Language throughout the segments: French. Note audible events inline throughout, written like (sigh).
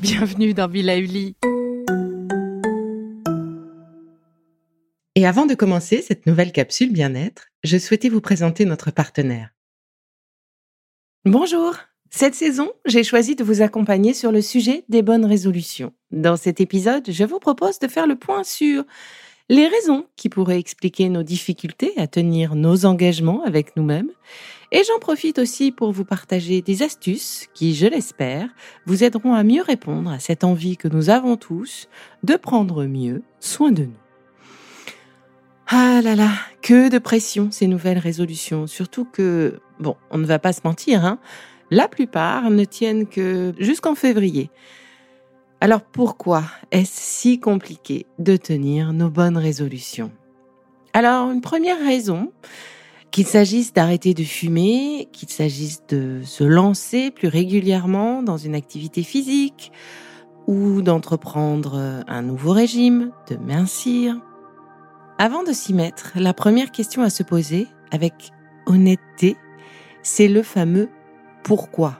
Bienvenue dans Villa Uli. Et avant de commencer cette nouvelle capsule bien-être, je souhaitais vous présenter notre partenaire. Bonjour Cette saison, j'ai choisi de vous accompagner sur le sujet des bonnes résolutions. Dans cet épisode, je vous propose de faire le point sur les raisons qui pourraient expliquer nos difficultés à tenir nos engagements avec nous-mêmes. Et j'en profite aussi pour vous partager des astuces qui, je l'espère, vous aideront à mieux répondre à cette envie que nous avons tous de prendre mieux soin de nous. Ah là là, que de pression ces nouvelles résolutions, surtout que, bon, on ne va pas se mentir, hein, la plupart ne tiennent que jusqu'en février. Alors pourquoi est-ce si compliqué de tenir nos bonnes résolutions? Alors une première raison, qu'il s'agisse d'arrêter de fumer, qu'il s'agisse de se lancer plus régulièrement dans une activité physique ou d'entreprendre un nouveau régime, de mincir, avant de s'y mettre, la première question à se poser, avec honnêteté, c'est le fameux pourquoi.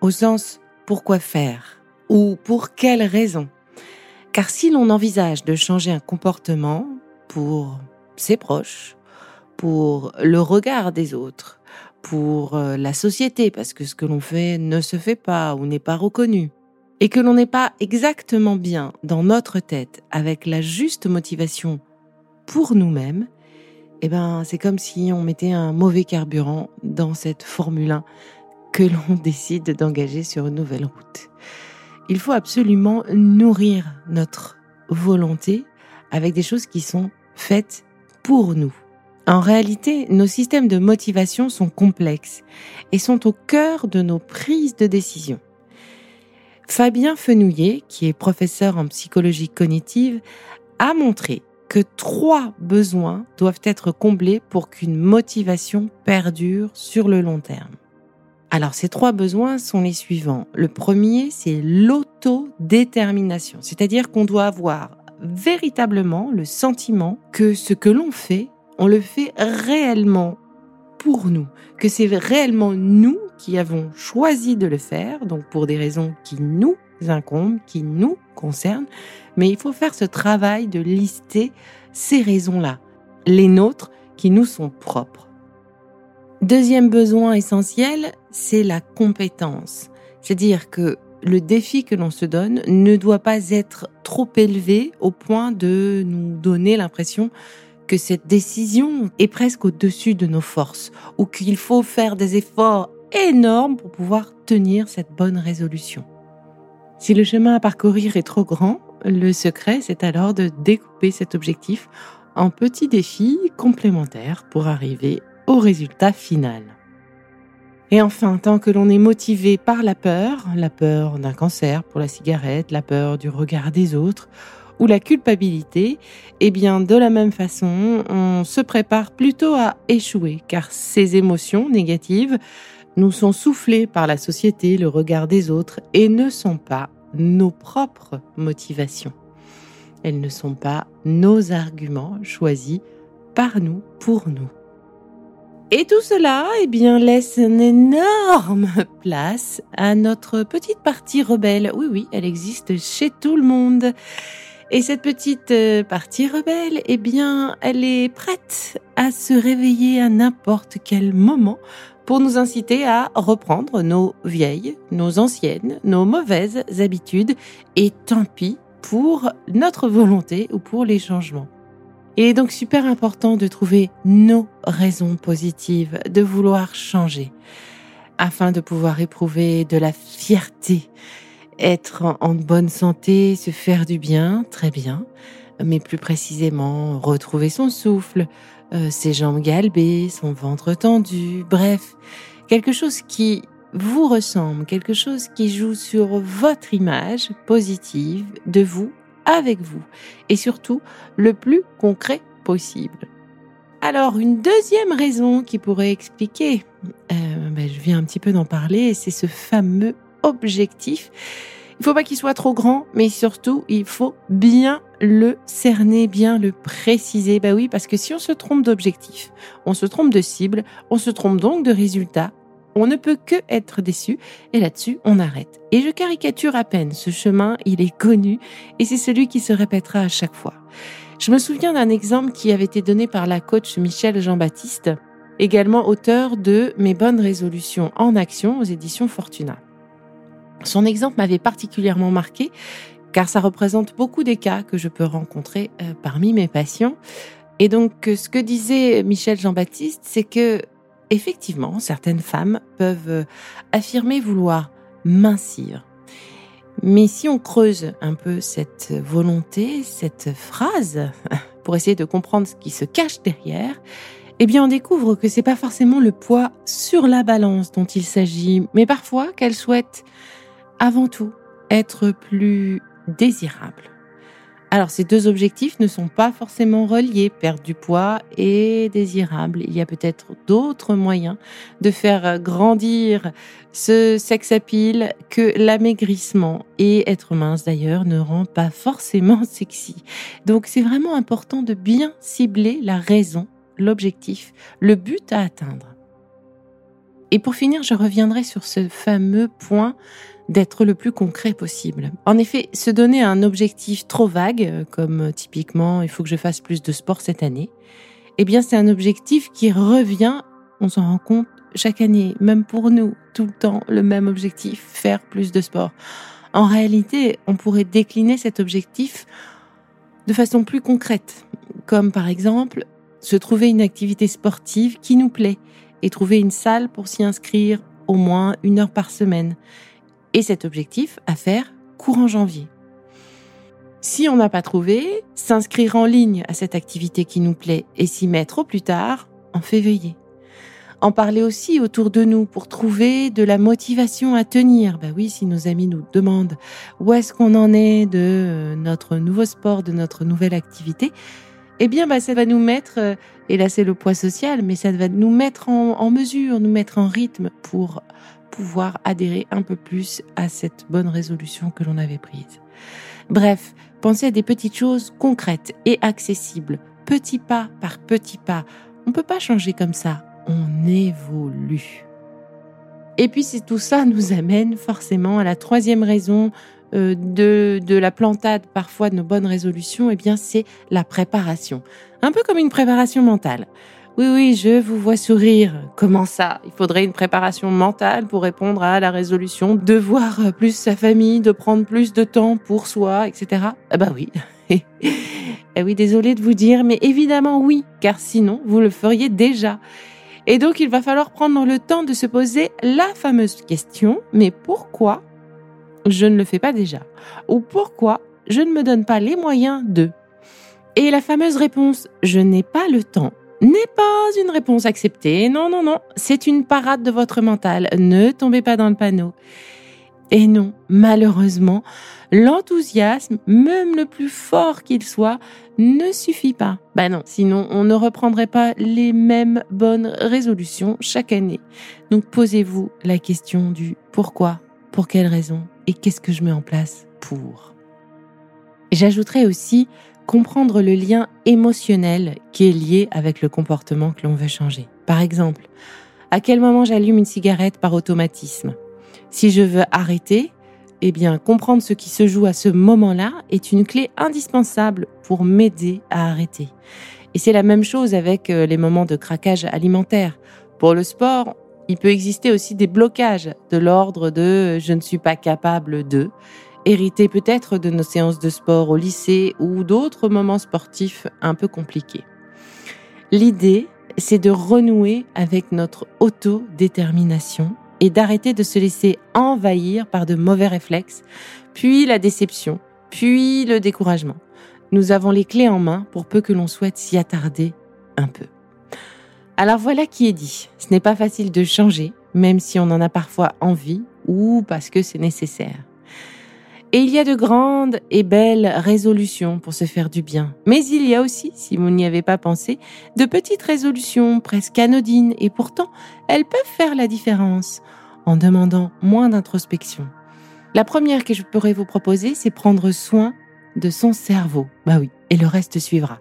Au sens pourquoi faire ou pour quelle raison. Car si l'on envisage de changer un comportement pour ses proches, pour le regard des autres, pour euh, la société, parce que ce que l'on fait ne se fait pas ou n'est pas reconnu, et que l'on n'est pas exactement bien dans notre tête avec la juste motivation pour nous-mêmes, eh ben, c'est comme si on mettait un mauvais carburant dans cette Formule 1 que l'on (laughs) décide d'engager sur une nouvelle route. Il faut absolument nourrir notre volonté avec des choses qui sont faites pour nous. En réalité, nos systèmes de motivation sont complexes et sont au cœur de nos prises de décision. Fabien Fenouillet, qui est professeur en psychologie cognitive, a montré que trois besoins doivent être comblés pour qu'une motivation perdure sur le long terme. Alors ces trois besoins sont les suivants. Le premier, c'est l'autodétermination, c'est-à-dire qu'on doit avoir véritablement le sentiment que ce que l'on fait, on le fait réellement pour nous, que c'est réellement nous qui avons choisi de le faire, donc pour des raisons qui nous incombent, qui nous concernent, mais il faut faire ce travail de lister ces raisons-là, les nôtres qui nous sont propres. Deuxième besoin essentiel, c'est la compétence. C'est-à-dire que le défi que l'on se donne ne doit pas être trop élevé au point de nous donner l'impression que cette décision est presque au-dessus de nos forces ou qu'il faut faire des efforts énormes pour pouvoir tenir cette bonne résolution. Si le chemin à parcourir est trop grand, le secret, c'est alors de découper cet objectif en petits défis complémentaires pour arriver au résultat final. Et enfin, tant que l'on est motivé par la peur, la peur d'un cancer pour la cigarette, la peur du regard des autres ou la culpabilité, eh bien, de la même façon, on se prépare plutôt à échouer, car ces émotions négatives nous sont soufflés par la société, le regard des autres, et ne sont pas nos propres motivations. Elles ne sont pas nos arguments choisis par nous, pour nous. Et tout cela, eh bien, laisse une énorme (laughs) place à notre petite partie rebelle. Oui, oui, elle existe chez tout le monde. Et cette petite euh, partie rebelle, eh bien, elle est prête à se réveiller à n'importe quel moment pour nous inciter à reprendre nos vieilles, nos anciennes, nos mauvaises habitudes et tant pis pour notre volonté ou pour les changements. Il est donc super important de trouver nos raisons positives de vouloir changer afin de pouvoir éprouver de la fierté être en bonne santé, se faire du bien, très bien, mais plus précisément retrouver son souffle, euh, ses jambes galbées, son ventre tendu, bref, quelque chose qui vous ressemble, quelque chose qui joue sur votre image positive de vous, avec vous, et surtout le plus concret possible. Alors, une deuxième raison qui pourrait expliquer, euh, ben, je viens un petit peu d'en parler, c'est ce fameux objectif. Il faut pas qu'il soit trop grand, mais surtout, il faut bien le cerner, bien le préciser. Bah oui, parce que si on se trompe d'objectif, on se trompe de cible, on se trompe donc de résultat, on ne peut que être déçu et là-dessus, on arrête. Et je caricature à peine, ce chemin, il est connu et c'est celui qui se répétera à chaque fois. Je me souviens d'un exemple qui avait été donné par la coach Michel Jean-Baptiste, également auteur de Mes bonnes résolutions en action aux éditions Fortuna. Son exemple m'avait particulièrement marqué car ça représente beaucoup des cas que je peux rencontrer euh, parmi mes patients. Et donc, ce que disait Michel Jean-Baptiste, c'est que effectivement, certaines femmes peuvent euh, affirmer vouloir mincir. Mais si on creuse un peu cette volonté, cette phrase, (laughs) pour essayer de comprendre ce qui se cache derrière, eh bien, on découvre que c'est pas forcément le poids sur la balance dont il s'agit, mais parfois qu'elle souhaite avant tout être plus désirable. Alors ces deux objectifs ne sont pas forcément reliés, perdre du poids et désirable. Il y a peut-être d'autres moyens de faire grandir ce sex appeal que l'amaigrissement. Et être mince d'ailleurs ne rend pas forcément (laughs) sexy. Donc c'est vraiment important de bien cibler la raison, l'objectif, le but à atteindre. Et pour finir, je reviendrai sur ce fameux point d'être le plus concret possible. En effet, se donner un objectif trop vague, euh, comme euh, typiquement il faut que je fasse plus de sport cette année, eh bien c'est un objectif qui revient, on s'en rend compte chaque année, même pour nous, tout le temps le même objectif, faire plus de sport. En réalité, on pourrait décliner cet objectif de façon plus concrète, comme par exemple se trouver une activité sportive qui nous plaît et trouver une salle pour s'y inscrire au moins une heure par semaine et cet objectif à faire courant janvier. Si on n'a pas trouvé, s'inscrire en ligne à cette activité qui nous plaît et s'y mettre au plus tard en février. En parler aussi autour de nous pour trouver de la motivation à tenir. Bah oui, si nos amis nous demandent où est-ce qu'on en est de euh, notre nouveau sport, de notre nouvelle activité, eh bien, bah, ça va nous mettre, euh, et là c'est le poids social, mais ça va nous mettre en, mesure, nous mettre en rythme pour pouvoir adhérer un peu plus à cette bonne résolution que l'on avait prise. Bref, pensez à des petites choses concrètes et accessibles, petit pas par petit pas. On ne peut pas changer comme ça, on évolue. Et puis si tout ça nous amène forcément à la troisième raison euh, de, de la plantade parfois de nos bonnes résolutions, eh bien c'est la préparation. Un peu comme une préparation mentale. Oui, oui, je vous vois sourire. Comment ça? Il faudrait une préparation mentale pour répondre à la résolution de voir plus sa famille, de prendre plus de temps pour soi, etc. Ah bah oui. (laughs) eh oui, désolé de vous dire, mais évidemment oui, car sinon vous le feriez déjà. Et donc il va falloir prendre le temps de se poser la fameuse question, mais pourquoi je ne le fais pas déjà? Ou pourquoi je ne me donne pas les moyens de Et la fameuse réponse, je n'ai pas le temps n'est pas une réponse acceptée. Non, non, non, c'est une parade de votre mental. Ne tombez pas dans le panneau. Et non, malheureusement, l'enthousiasme, même le plus fort qu'il soit, ne suffit pas. Ben non, sinon on ne reprendrait pas les mêmes bonnes résolutions chaque année. Donc posez-vous la question du pourquoi, pour quelle raison et qu'est-ce que je mets en place pour. J'ajouterais aussi comprendre le lien émotionnel qui est lié avec le comportement que l'on veut changer. Par exemple, à quel moment j'allume une cigarette par automatisme? Si je veux arrêter, eh bien, comprendre ce qui se joue à ce moment-là est une clé indispensable pour m'aider à arrêter. Et c'est la même chose avec euh, les moments de craquage alimentaire. Pour le sport, il peut exister aussi des blocages de l'ordre de je ne suis pas capable de, hérité peut-être de nos séances de sport au lycée ou d'autres moments sportifs un peu compliqués. L'idée, c'est de renouer avec notre autodétermination et d'arrêter de se laisser envahir par de mauvais réflexes, puis la déception, puis le découragement. Nous avons les clés en main pour peu que l'on souhaite s'y attarder un peu. Alors voilà qui est dit. Ce n'est pas facile de changer, même si on en a parfois envie ou parce que c'est nécessaire. Et il y a de grandes et belles résolutions pour se faire du bien. Mais il y a aussi, si vous n'y avez pas pensé, de petites résolutions presque anodines et pourtant elles peuvent faire la différence en demandant moins d'introspection. La première que je pourrais vous proposer, c'est prendre soin de son cerveau. Bah oui, et le reste suivra.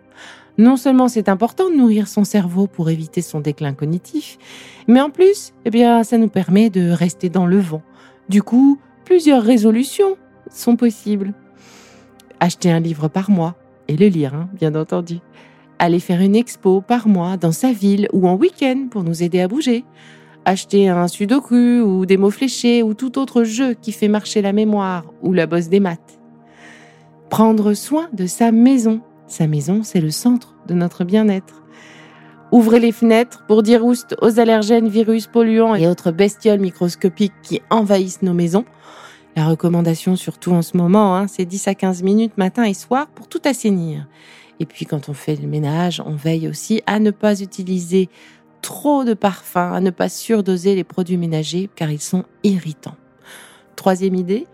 Non seulement c'est important de nourrir son cerveau pour éviter son déclin cognitif, mais en plus, eh bien, ça nous permet de rester dans le vent. Du coup, plusieurs résolutions sont possibles. Acheter un livre par mois et le lire, hein, bien entendu. Aller faire une expo par mois dans sa ville ou en week-end pour nous aider à bouger. Acheter un sudoku ou des mots fléchés ou tout autre jeu qui fait marcher la mémoire ou la bosse des maths. Prendre soin de sa maison. Sa maison, c'est le centre de notre bien-être. Ouvrez les fenêtres pour dire oust aux allergènes, virus, polluants et autres bestioles microscopiques qui envahissent nos maisons. La recommandation, surtout en ce moment, hein, c'est 10 à 15 minutes matin et soir pour tout assainir. Et puis quand on fait le ménage, on veille aussi à ne pas utiliser trop de parfums, à ne pas surdoser les produits ménagers car ils sont irritants. Troisième idée,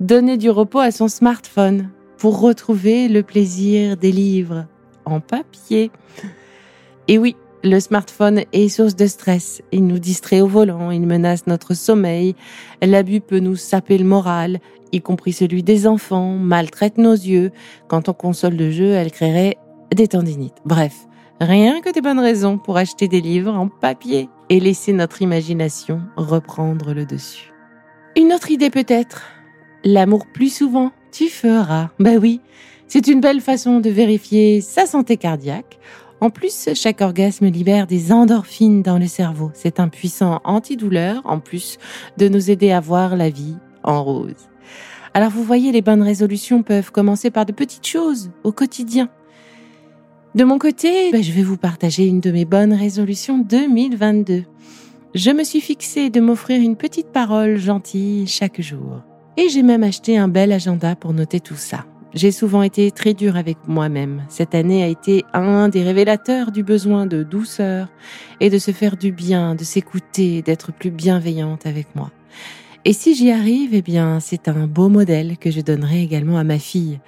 donner du repos à son smartphone pour retrouver le plaisir des livres en papier. Et oui, le smartphone est source de stress. Il nous distrait au volant, il menace notre sommeil. L'abus peut nous saper le moral, y compris celui des enfants, maltraite nos yeux. Quand on console de jeu, elle créerait des tendinites. Bref, rien que des bonnes raisons pour acheter des livres en papier et laisser notre imagination reprendre le dessus. Une autre idée peut-être. L'amour plus souvent, tu feras. Ben oui, c'est une belle façon de vérifier sa santé cardiaque en plus, chaque orgasme libère des endorphines dans le cerveau. C'est un puissant antidouleur, en plus de nous aider à voir la vie en rose. Alors vous voyez, les bonnes résolutions peuvent commencer par de petites choses au quotidien. De mon côté, ben, je vais vous partager une de mes bonnes résolutions 2022. Je me suis fixé de m'offrir une petite parole gentille chaque jour. Et j'ai même acheté un bel agenda pour noter tout ça. J'ai souvent été très dure avec moi-même. Cette année a été un des révélateurs du besoin de douceur et de se faire du bien, de s'écouter, d'être plus bienveillante avec moi. Et si j'y arrive, eh bien, c'est un beau modèle que je donnerai également à ma fille.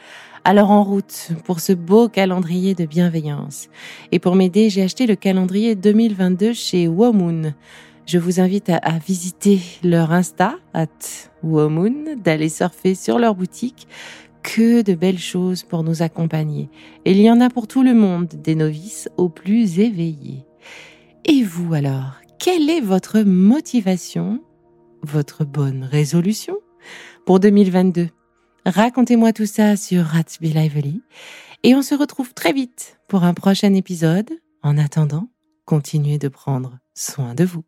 Alors en route pour ce beau calendrier de bienveillance. Et pour m'aider, j'ai acheté le calendrier 2022 chez Womoon. Je vous invite à, à, visiter leur Insta, at Womoon, d'aller surfer sur leur boutique, que de belles choses pour nous accompagner. Et il y en a pour tout le monde, des novices aux plus éveillés. Et vous alors, quelle est votre motivation, votre bonne résolution pour 2022 Racontez-moi tout ça sur Ratsby Lively et on se retrouve très vite pour un prochain épisode. En attendant, continuez de prendre soin de vous.